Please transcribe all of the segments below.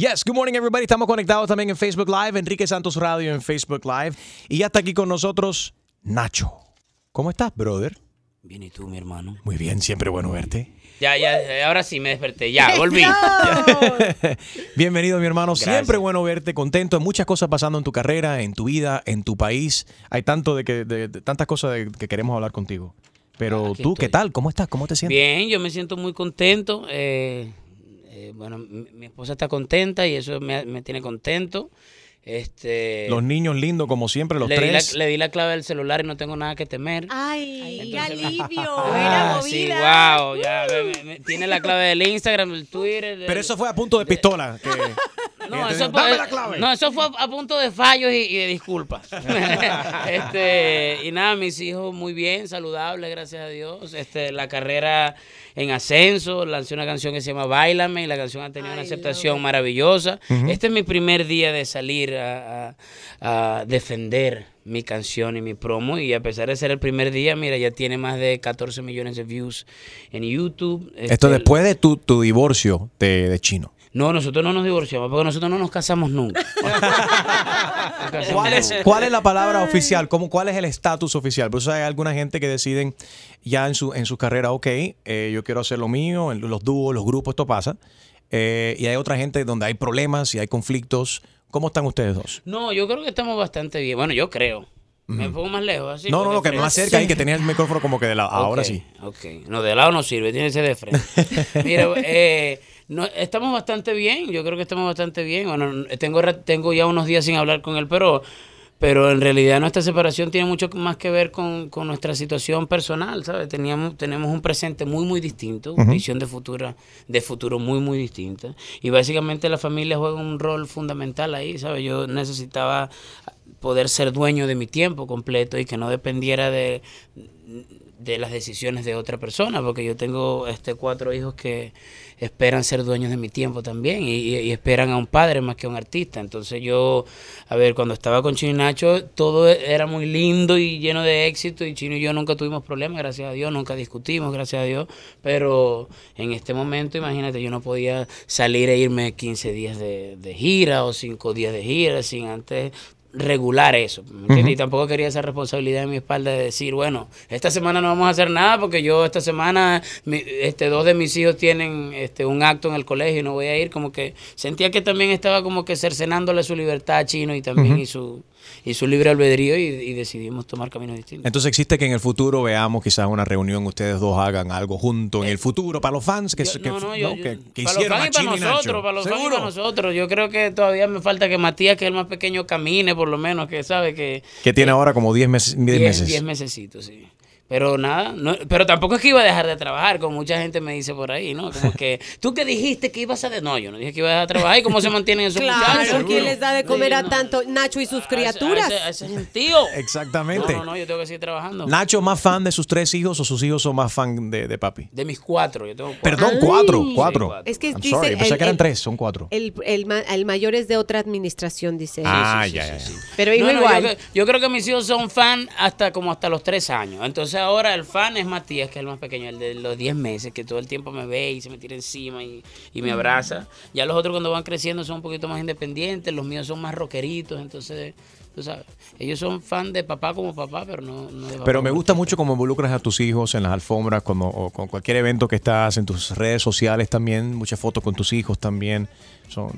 Yes, good morning everybody. Estamos conectados también en Facebook Live, Enrique Santos Radio en Facebook Live. Y ya está aquí con nosotros Nacho. ¿Cómo estás, brother? Bien, ¿y tú, mi hermano? Muy bien, siempre bueno verte. Ya, ya, ahora sí me desperté. Ya, volví. Bienvenido, mi hermano. Gracias. Siempre bueno verte, contento. Hay muchas cosas pasando en tu carrera, en tu vida, en tu país. Hay tanto de que de- de- tantas cosas de que queremos hablar contigo. Pero Ah, tú, estoy. ¿qué tal? ¿Cómo estás? ¿Cómo te sientes? Bien, yo me siento muy contento. eh, eh, bueno, mi, mi esposa está contenta y eso me, me tiene contento. Este, Los niños lindos, como siempre, los le, di la, tres. le di la clave del celular y no tengo nada que temer. Ay, qué alivio. Ah, sí, wow, ya, me- me- tiene la clave del Instagram, del Twitter. Pero eso fue a punto de pistola. que- No, eso fue, "Dame la clave". no, eso fue a punto de fallos y, y de disculpas. este, y nada, mis hijos muy bien, saludables, gracias a Dios. Este, la carrera en ascenso, lancé una canción que se llama Bailame y la canción ha tenido una aceptación maravillosa. Este es mi primer día de salir a, a- a defender mi canción y mi promo y a pesar de ser el primer día, mira, ya tiene más de 14 millones de views en YouTube. Esto Este, después de tu, tu divorcio de, de chino. No, nosotros no nos divorciamos porque nosotros no nos casamos nunca. Nos casamos ¿Cuál es, nunca. cuál es la palabra oficial? ¿Cómo, ¿Cuál es el estatus oficial? Por eso hay alguna gente que deciden ya en su, en su carrera, ok, eh, yo quiero hacer lo mío, en los dúos, los grupos, esto pasa. Eh, y hay otra gente donde hay problemas y hay conflictos. ¿Cómo están ustedes dos? No, yo creo que estamos bastante bien. Bueno, yo creo. Me pongo más lejos, así. no, no, no, que más cerca ahí, que tenía el micrófono como que de lado. Ahora sí. Ok, no, de lado no sirve, tiene que ser de frente. Mira, eh, no, estamos bastante bien, yo creo que estamos bastante bien. Bueno, tengo, tengo ya unos días sin hablar con él, pero, pero en realidad nuestra separación tiene mucho más que ver con, con nuestra situación personal, ¿sabes? Teníamos, tenemos un presente muy, muy distinto, visión de futuro, de futuro muy, muy distinta. Y básicamente la familia juega un rol fundamental ahí, ¿sabes? Yo necesitaba poder ser dueño de mi tiempo completo y que no dependiera de, de las decisiones de otra persona, porque yo tengo este cuatro hijos que esperan ser dueños de mi tiempo también y, esperan a un padre más que a un artista. Entonces yo, a ver, cuando estaba con Chino y Nacho, todo era muy lindo y lleno de éxito y Chino y yo nunca tuvimos problemas, gracias a Dios, nunca discutimos, gracias a Dios, pero en este momento, imagínate, yo no podía salir e irme 15 días de, de gira o 5 días de gira sin antes regular eso. ¿me entiendes? Y tampoco quería esa responsabilidad en mi espalda de decir, bueno, esta semana no vamos a hacer nada porque yo esta semana, mi- este, dos de mis hijos tienen este, un acto en el colegio y no voy a ir. Como que sentía que también estaba como que cercenándole su libertad a Chino y también y, su, y su libre albedrío y, y decidimos tomar caminos distintos. Entonces existe que en el futuro veamos quizás una reunión, ustedes dos hagan algo juntos en el futuro para los fans que, Eh, Yo- que, no, no, ¿no? yo- que- yo- que para hicieron los fans y para Nacho. nosotros, para los fans y para nosotros. Yo creo que todavía me falta que Matías, que es el más pequeño, camine por lo menos, que sabe que... Que tiene ahora como 10 meses. 10 Diez, meses. diez mesecitos, sí. Pero nada, no, pero tampoco es que iba a dejar de trabajar, como mucha gente me dice por ahí, ¿no? Como que tú que dijiste que ibas a de... No, yo no dije que iba a dejar de trabajar. ¿Y cómo se mantienen esos muchachos? Claro, ¿quién les da de comer Sí, a no. tanto Nacho y sus A criaturas? A ese, a ese gentío. Exactamente. No, no, no, yo tengo que seguir trabajando. ¿Nacho más fan de sus tres hijos o sus hijos son más fan de, de papi? De mis cuatro, yo tengo cuatro. Perdón, Ay. cuatro. Sí, Cuatro. Es que I'm dice sorry, pensé el- que eran el- tres, son cuatro. El, el, ma- el mayor es de otra administración, dice. ah, sí, ya, sí, ya, sí, ya. Pero hijo No, no, igual. Yo, creo- yo creo que mis hijos son fan hasta como hasta los tres años. Entonces ahora el fan es Matías, que es el más pequeño, el de los 10 meses, que todo el tiempo me ve y se me tira encima y, y me abraza. Ya los otros cuando van creciendo son un poquito más independientes, los míos son más rockeritos, entonces, tú sabes, ellos son fan de papá como papá, pero no, no de papá Pero me gusta mucho cómo involucras a tus hijos en las alfombras, cuando, o con cualquier evento que estás, en tus redes sociales también, muchas fotos con tus hijos también. Son,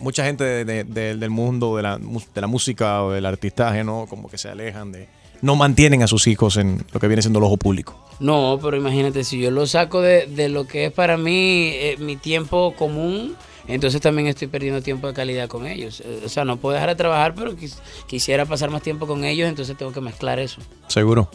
mucha gente de- de- de- del mundo de la, de la música o del artistaje, ¿no? Como que se alejan de... No mantienen a sus hijos en lo que viene siendo el ojo público. No, pero imagínate, si yo lo saco de, de lo que es para mí eh, mi tiempo común, entonces también estoy perdiendo tiempo de calidad con ellos. Eh, O sea, no puedo dejar de trabajar, pero quis- quisiera pasar más tiempo con ellos, entonces tengo que mezclar eso. Seguro.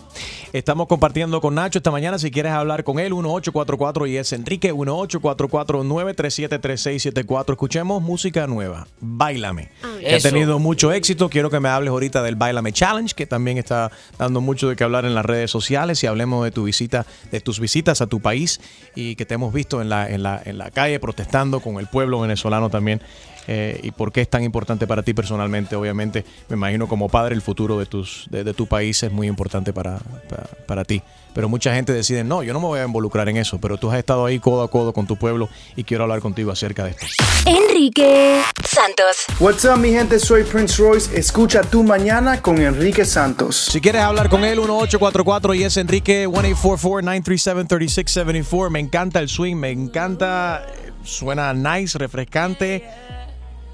Estamos compartiendo con Nacho esta mañana. Si quieres hablar con él, 1844 y es Enrique, 1844-937-3674. Escuchemos música nueva. Báilame. Que ha tenido mucho éxito. Quiero que me hables ahorita del Báilame Challenge, que también está dando mucho de qué hablar en las redes sociales. Y hablemos de tu visita, de tus visitas a tu país y que te hemos visto en la, en la, en la calle protestando con el pueblo venezolano también. Eh, y por qué es tan importante para ti personalmente. Obviamente, me imagino como padre, el futuro de, tus, de, de tu país es muy importante para, para, para ti. Pero mucha gente decide, no, yo no me voy a involucrar en eso, pero tú has estado ahí codo a codo con tu pueblo y quiero hablar contigo acerca de esto. Enrique Santos. What's up, mi gente? Soy Prince Royce. Escucha tu mañana con Enrique Santos. Si quieres hablar con él, 1844 y es Enrique 1844-937-3674. Me encanta el swing, me encanta, suena nice, refrescante.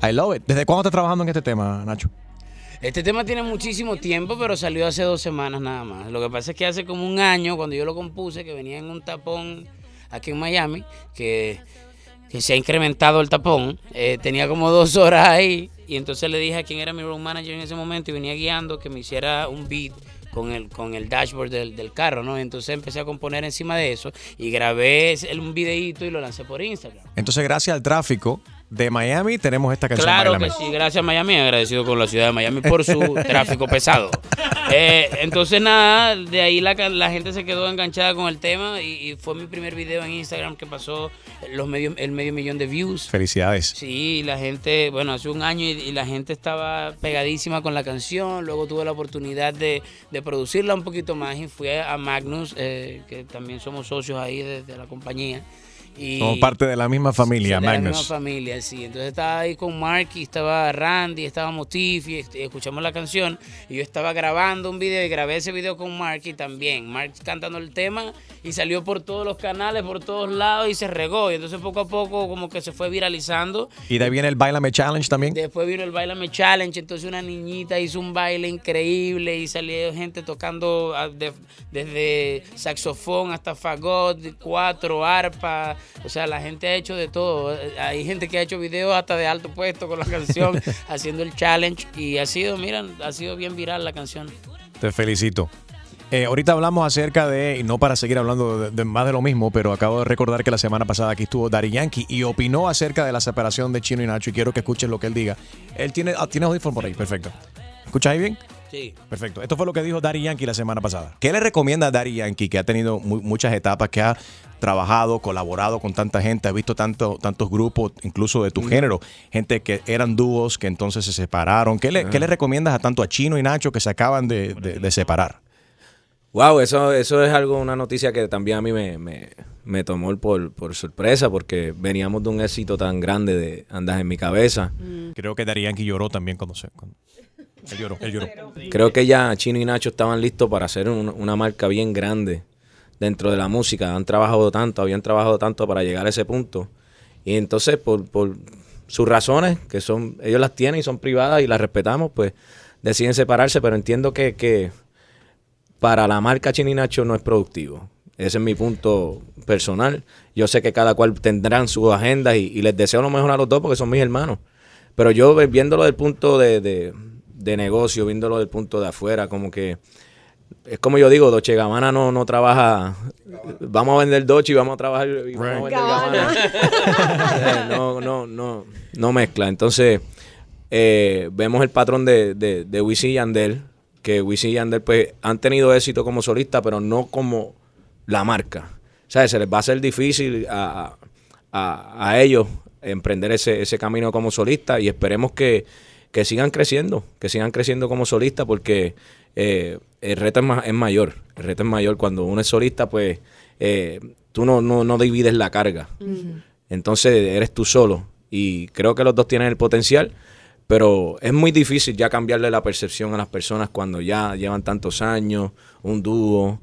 I love it. ¿Desde cuándo estás trabajando en este tema, Nacho? Este tema tiene muchísimo tiempo, pero salió hace dos semanas nada más. Lo que pasa es que hace como un año, cuando yo lo compuse, que venía en un tapón aquí en Miami, que, que se ha incrementado el tapón, eh, tenía como dos horas ahí, y entonces le dije a quien era mi road manager en ese momento y venía guiando que me hiciera un beat con el, con el dashboard del, del carro, ¿no? Entonces empecé a componer encima de eso y grabé un videíto y lo lancé por Instagram. Entonces, gracias al tráfico de Miami, tenemos esta canción. Claro que sí, gracias Miami, agradecido con la ciudad de Miami por su tráfico pesado. Eh, entonces nada, de ahí la, la gente se quedó enganchada con el tema y, y fue mi primer video en Instagram que pasó los medios, el medio millón de views. Felicidades. Sí, la gente, bueno, hace un año y, y la gente estaba pegadísima con la canción. Luego tuve la oportunidad de, de producirla un poquito más y fui a Magnus, eh, que también somos socios ahí de, de la compañía. Y Somos parte de la misma familia, de la misma Magnus. familia, sí. Entonces estaba ahí con Marky, estaba Randy, estábamos Tiffy, este, escuchamos la canción y yo estaba grabando un video y grabé ese video con Marky también. Mark cantando el tema y salió por todos los canales, por todos lados y se regó. Y entonces poco a poco como que se fue viralizando. Y de ahí viene el Bailame Challenge también. Después vino el Bailame Challenge, entonces una niñita hizo un baile increíble y salió gente tocando ah, de- desde saxofón hasta fagot, cuatro, arpa, o sea, la gente ha hecho de todo. Hay gente que ha hecho videos hasta de alto puesto con la canción, haciendo el challenge y ha sido, miran, ha sido bien viral la canción. Te felicito. Eh, ahorita hablamos acerca de, y no para seguir hablando de, más de lo mismo, pero acabo de recordar que la semana pasada aquí estuvo Daddy Yankee y opinó acerca de la separación de Chino y Nacho y quiero que escuches lo que él diga. Él tiene, ah, tiene audífono por ahí, perfecto. ¿Escuchas ahí bien? Sí. Perfecto. Esto fue lo que dijo Daddy Yankee la semana pasada. ¿Qué le recomienda a Daddy Yankee, que ha tenido mu- muchas etapas, que ha trabajado, colaborado con tanta gente, ha visto tanto, tantos grupos, incluso de tu género, gente que eran dúos, que entonces se separaron? ¿Qué le, qué le recomiendas a tanto a Chino y Nacho que se acaban de, de- de separar? Wow, eso, eso es algo, una noticia que también a mí me, me, me tomó por, por sorpresa porque veníamos de un éxito tan grande de Andas en mi cabeza. Creo que Daddy Yankee lloró también cuando se... cuando- él lloró, él lloró. Creo que ya Chino y Nacho estaban listos para hacer un- una marca bien grande dentro de la música. Han trabajado tanto, habían trabajado tanto para llegar a ese punto. Y entonces, por, por sus razones, que son, ellos las tienen y son privadas y las respetamos, pues deciden separarse, pero entiendo que, que para la marca Chino y Nacho no es productivo. Ese es mi punto personal. Yo sé que cada cual tendrán sus agendas y, y les deseo lo mejor a los dos porque son mis hermanos. Pero yo viéndolo del punto de, de- de negocio, viéndolo del punto de afuera, como que es como yo digo, Doche Gabbana no, no trabaja, vamos a vender Doche y vamos a trabajar y vamos a vender Gabbana. No, no, no, no mezcla. Entonces, eh, vemos el patrón de, de, de Wisin y Yandel, que Wisin y Yandel pues han tenido éxito como solista, pero no como la marca. ¿Sabes? Se les va a hacer difícil a, a, a ellos emprender ese, ese camino como solista y esperemos que, que sigan creciendo, que sigan creciendo como solista porque eh, el reto es, ma- es mayor. El reto es mayor cuando uno es solista, pues eh, tú no, no, no divides la carga. Entonces eres tú solo. Y creo que los dos tienen el potencial, pero es muy difícil ya cambiarle la percepción a las personas cuando ya llevan tantos años, un dúo.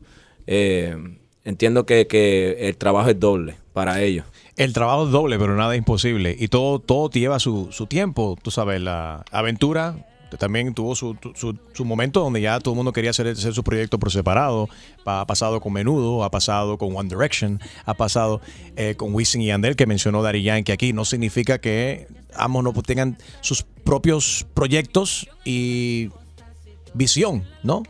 Eh, entiendo que, que el trabajo es doble para ellos. El trabajo es doble, pero nada es imposible. Y todo, todo lleva su, su tiempo. Tú sabes, la aventura también tuvo su, su, su momento donde ya todo el mundo quería hacer, hacer su proyecto por separado. Pa- Ha pasado con Menudo, ha pasado con One Direction, ha pasado eh, con Wisin y Yandel, que mencionó Daddy Yankee aquí. No significa que ambos no tengan sus propios proyectos y visión, ¿no?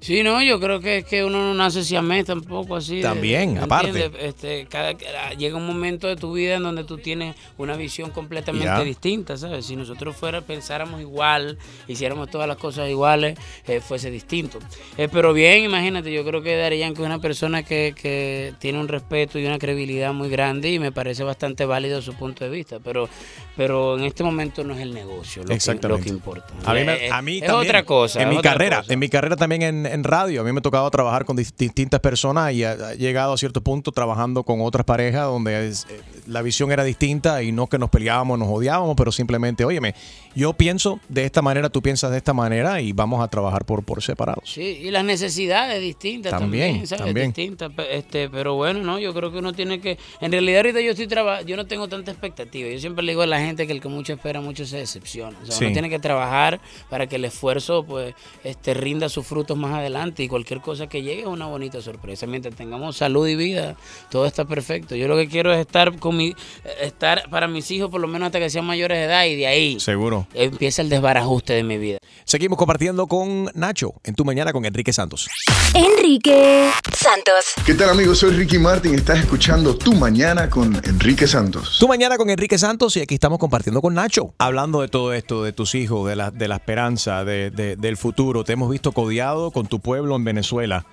Sí, no, yo creo que es que uno no nace siamés tampoco así. de- También, ¿me aparte. Este, cada, llega un momento de tu vida en donde tú tienes una visión completamente Ya. distinta, ¿sabes? Si nosotros fuera, pensáramos igual, hiciéramos todas las cosas iguales, eh, fuese distinto. Eh, pero bien, imagínate, yo creo que Daddy Yankee es una persona que, que tiene un respeto y una credibilidad muy grande y me parece bastante válido su punto de vista, pero, pero en este momento no es el negocio lo, que, lo que importa. A mí, me- a mí es también, otra cosa. En es mi carrera, cosa. en mi carrera también en, en radio, a mí me ha tocado trabajar con dis- distintas personas y ha, ha llegado a cierto punto trabajando con otras parejas donde es, eh, la visión era distinta y no que nos peleábamos, nos odiábamos, pero simplemente, óyeme, yo pienso de esta manera, tú piensas de esta manera y vamos a trabajar por, por separados. Sí, y las necesidades distintas También, también, ¿sabes? también. Distintas, este, pero bueno, no, yo creo que uno tiene que, en realidad ahorita yo estoy traba- yo no tengo tanta expectativa. Yo siempre le digo a la gente que el que mucho espera mucho se decepciona. O sea, Sí. uno tiene que trabajar para que el esfuerzo pues este rinda sus frutos más adelante y cualquier cosa que llegue es una bonita sorpresa. Mientras tengamos salud y vida, todo está perfecto. Yo lo que quiero es estar con mi estar para mis hijos por lo menos hasta que sean mayores de edad y de ahí Seguro. empieza el desbarajuste de mi vida. Seguimos compartiendo con Nacho en tu mañana con Enrique Santos. Enrique Santos. ¿Qué tal amigos? Soy Ricky Martin. Estás escuchando Tu Mañana con Enrique Santos. Tu mañana con Enrique Santos y aquí estamos compartiendo con Nacho. Hablando de todo esto, de tus hijos, de la, de la esperanza, de- de- del futuro. Te hemos visto codiado con tu pueblo en Venezuela.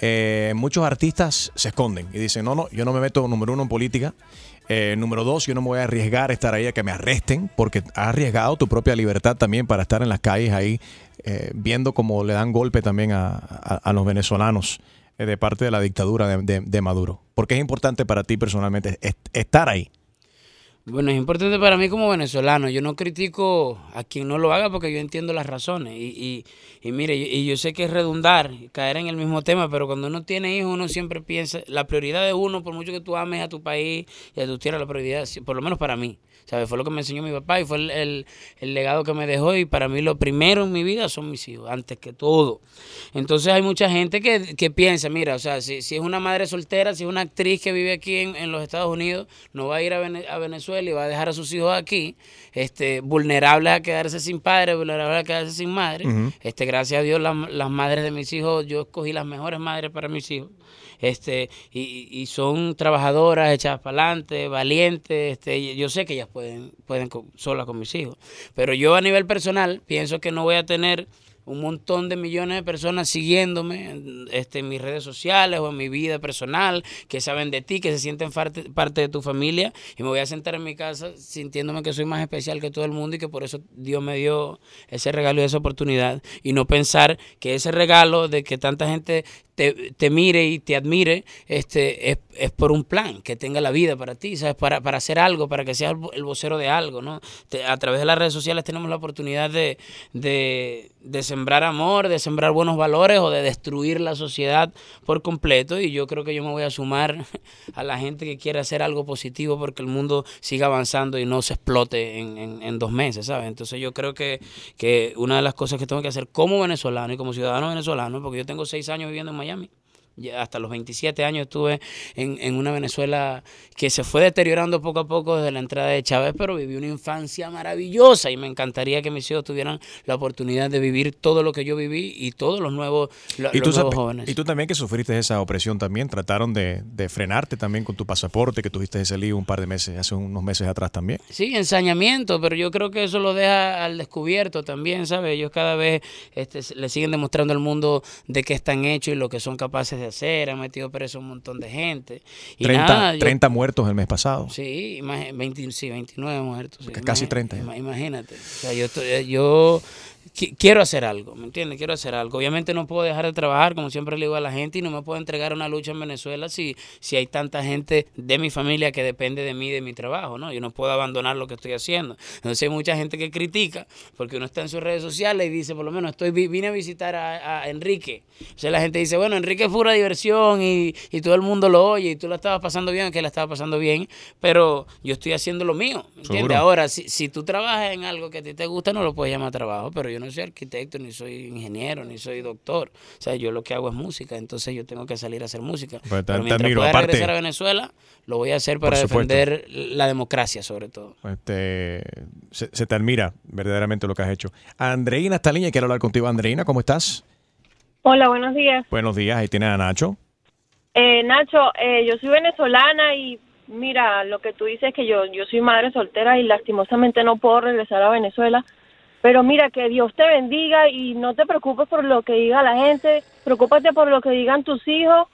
Eh, muchos artistas se esconden y dicen, no, no, yo no me meto número uno en política. Eh, número dos, yo no me voy a arriesgar a estar ahí a que me arresten porque has arriesgado tu propia libertad también para estar en las calles ahí eh, viendo cómo le dan golpe también a, a- los venezolanos eh, de parte de la dictadura de, de- Maduro. ¿Por qué es importante para ti personalmente est- estar ahí? Bueno, es importante para mí como venezolano. Yo no critico a quien no lo haga porque yo entiendo las razones. Y, y, y mire, y, yo sé que es redundar, caer en el mismo tema, pero cuando uno tiene hijos, uno siempre piensa, la prioridad de uno, por mucho que tú ames a tu país y a tu tierra, la prioridad, por lo menos para mí. ¿Sabes? Fue lo que me enseñó mi papá y fue el, el- legado que me dejó. Y para mí lo primero en mi vida son mis hijos, antes que todo. Entonces hay mucha gente que, que piensa, mira, o sea, si, si es una madre soltera, si es una actriz que vive aquí en, en los Estados Unidos, no va a ir a, a Venezuela y va a dejar a sus hijos aquí, este, vulnerables a quedarse sin padre, vulnerables a quedarse sin madre. este, gracias a Dios, la- las madres de mis hijos, yo escogí las mejores madres para mis hijos. Este, y, y son trabajadoras, echadas para adelante, valientes. Este, yo sé que ellas pueden, pueden co- solas con mis hijos. Pero yo a nivel personal pienso que no voy a tener un montón de millones de personas siguiéndome en, este, en mis redes sociales o en mi vida personal, que saben de ti, que se sienten parte, parte de tu familia, y me voy a sentar en mi casa sintiéndome que soy más especial que todo el mundo y que por eso Dios me dio ese regalo y esa oportunidad, y no pensar que ese regalo de que tanta gente te, te mire y te admire, este, es, es por un plan, que tenga la vida para ti, ¿sabes? Para, para hacer algo, para que seas el vo- el vocero de algo, ¿no? A través de las redes sociales tenemos la oportunidad de, de, de sembrar amor, de sembrar buenos valores o de destruir la sociedad por completo y yo creo que yo me voy a sumar a la gente que quiere hacer algo positivo porque el mundo siga avanzando y no se explote en, en- en dos meses, ¿sabes? Entonces yo creo que, que una de las cosas que tengo que hacer como venezolano y como ciudadano venezolano, porque yo tengo seis años viviendo en Miami, ya hasta los 27 años estuve en, en una Venezuela que se fue deteriorando poco a poco desde la entrada de Chávez, pero viví una infancia maravillosa y me encantaría que mis hijos tuvieran la oportunidad de vivir todo lo que yo viví y todos los nuevos, Y los tú, nuevos sab- jóvenes. y tú también que sufriste esa opresión también, trataron de, de frenarte también con tu pasaporte, que tuviste ese lío un par de meses, hace unos meses atrás también. Sí, ensañamiento, pero yo creo que eso lo deja al descubierto también, ¿sabes? Ellos cada vez este, le siguen demostrando al mundo de qué están hechos y lo que son capaces de hacer. Han metido preso un montón de gente. Y 30, nada, yo- 30 muertos el mes pasado. Sí, imagi- 20 sí, 29 muertos. sí, casi imagi- 30 ya. ima- Imagínate. O sea, yo, estoy- yo qui- quiero hacer algo, ¿me entiendes? Quiero hacer algo. Obviamente no puedo dejar de trabajar, como siempre le digo a la gente, y no me puedo entregar a una lucha en Venezuela si, si hay tanta gente de mi familia que depende de mí, de mi trabajo, ¿no? Yo no puedo abandonar lo que estoy haciendo. Entonces hay mucha gente que critica porque uno está en sus redes sociales y dice, por lo menos, estoy vi- vine a visitar a, a Enrique. O sea, la gente dice, bueno, Enrique es pura diversión y, y todo el mundo lo oye y tú la estabas pasando bien, que la estaba pasando bien, pero yo estoy haciendo lo mío, ¿me ¿entiendes? Ahora, si, si tú trabajas en algo que a ti te gusta, no lo puedes llamar trabajo, pero yo no soy arquitecto, ni soy ingeniero, ni soy doctor. O sea, yo lo que hago es música, entonces yo tengo que salir a hacer música. Te- pero te mientras admiro. pueda Aparte- regresar a Venezuela, lo voy a hacer para defender la democracia, sobre todo. Este, se, se te admira verdaderamente lo que has hecho. Andreina está línea, quiero hablar contigo. Andreina, ¿cómo estás? Hola, buenos días. Buenos días, ahí tiene a Nacho. Eh, Nacho, eh, yo soy venezolana y mira, lo que tú dices es que yo, yo soy madre soltera y lastimosamente no puedo regresar a Venezuela. Pero mira, que Dios te bendiga y no te preocupes por lo que diga la gente, preocúpate por lo que digan tus hijos,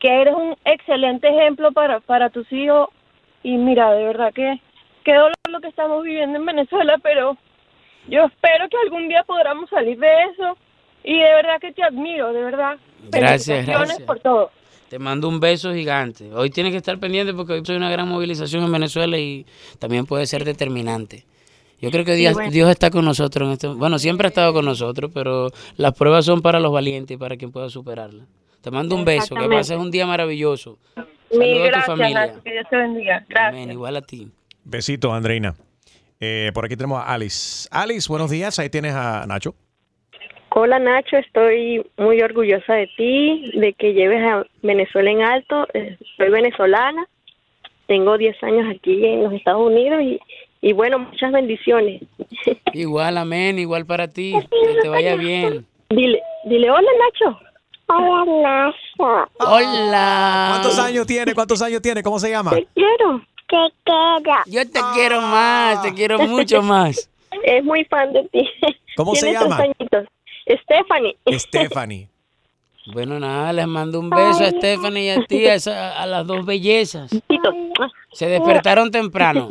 que eres un excelente ejemplo para, para tus hijos. Y mira, de verdad que qué dolor lo que estamos viviendo en Venezuela, pero yo espero que algún día podamos salir de eso. Y de verdad que te admiro, de verdad. Gracias, gracias. por todo. Te mando un beso gigante. Hoy tienes que estar pendiente porque hoy hay una gran movilización en Venezuela y también puede ser determinante. Yo creo que Dios, bueno. Dios está con nosotros en este Bueno, siempre ha estado con nosotros, pero las pruebas son para los valientes y para quien pueda superarlas. Te mando un beso, que pases un día maravilloso. Mil Saludos a tu gracias, familia. Nacho, que Dios te bendiga. Gracias. Amén, igual a ti. Besitos, Andreina. Eh, por aquí tenemos a Alice. Alice, buenos días. Ahí tienes a Nacho. Hola Nacho, estoy muy orgullosa de ti, de que lleves a Venezuela en alto. Eh, Soy venezolana, tengo 10 años aquí en los Estados Unidos y, y bueno, muchas bendiciones. Igual, amén, igual para ti. Que te vaya bien. Dile, dile hola Nacho. Hola Nacho. Hola. ¿Cuántos años tiene? ¿Cuántos años tiene? ¿Cómo se llama? Te quiero. Te quiero. Yo te quiero más, te quiero mucho más. Es muy fan de ti. ¿Cómo se llama? añitos. Stephanie. Stephanie. Bueno, nada, les mando un beso a Stephanie y a ti, a, esa- a las dos bellezas. Se despertaron temprano.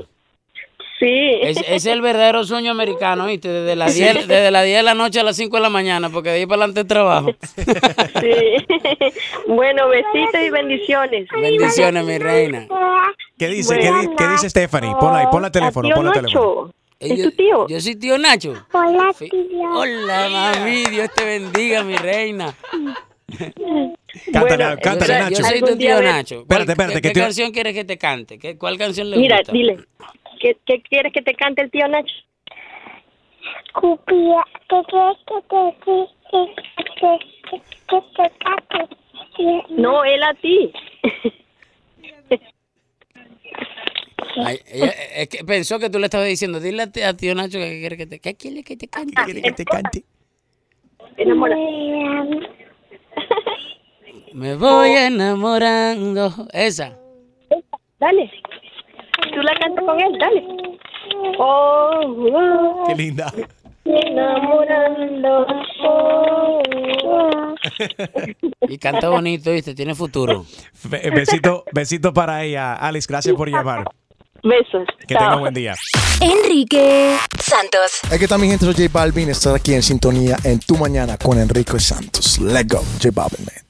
Sí. Es, es el verdadero sueño americano, ¿viste? Desde las 10, desde las 10 de la noche a las 5 de la mañana, porque de ahí para adelante es trabajo. Sí. bueno, besitos y bendiciones. Bendiciones, mi reina. ¿Qué dice? ¿Qué, di- qué dice Stephanie? Ponla ahí, ponla el teléfono, Tío ponla el teléfono. Nacho. ¿Es tu tío? Yo soy tío Nacho. Hola, Sí. Hola, mami, Dios te bendiga, mi reina. Cántale, Bueno, cántale, yo, Nacho. yo soy tu tío Nacho. ¿Cuál- Espérate, espérate, ¿Qué, que qué tío- canción quieres que te cante? ¿Qué, ¿Cuál canción le Mira, gusta? dile. ¿Qué, ¿Qué quieres que te cante el tío Nacho? Cupia, ¿qué quieres que te que, que, que, que te cante? No, él a ti. Ay, ella- es que pensó que tú le estabas diciendo, dile a, tío Nacho que quiere que te, ¿qué quiere que te cante? ¿Quiere que te cante? Enamora. Me voy enamorando. Esa. Dale. Tú la cantas con él, dale. Oh, oh, Qué linda. enamorando. Oh, oh. Y canta bonito, ¿viste? Tiene futuro. Be- Besito, besito para ella. Alice, gracias por llamar. Besos. Que Chao. tenga buen día. Enrique Santos. Hay que también gente, soy J Balvin, estar aquí en sintonía en Tu Mañana con Enrique Santos. Let's go, J Balvin, man.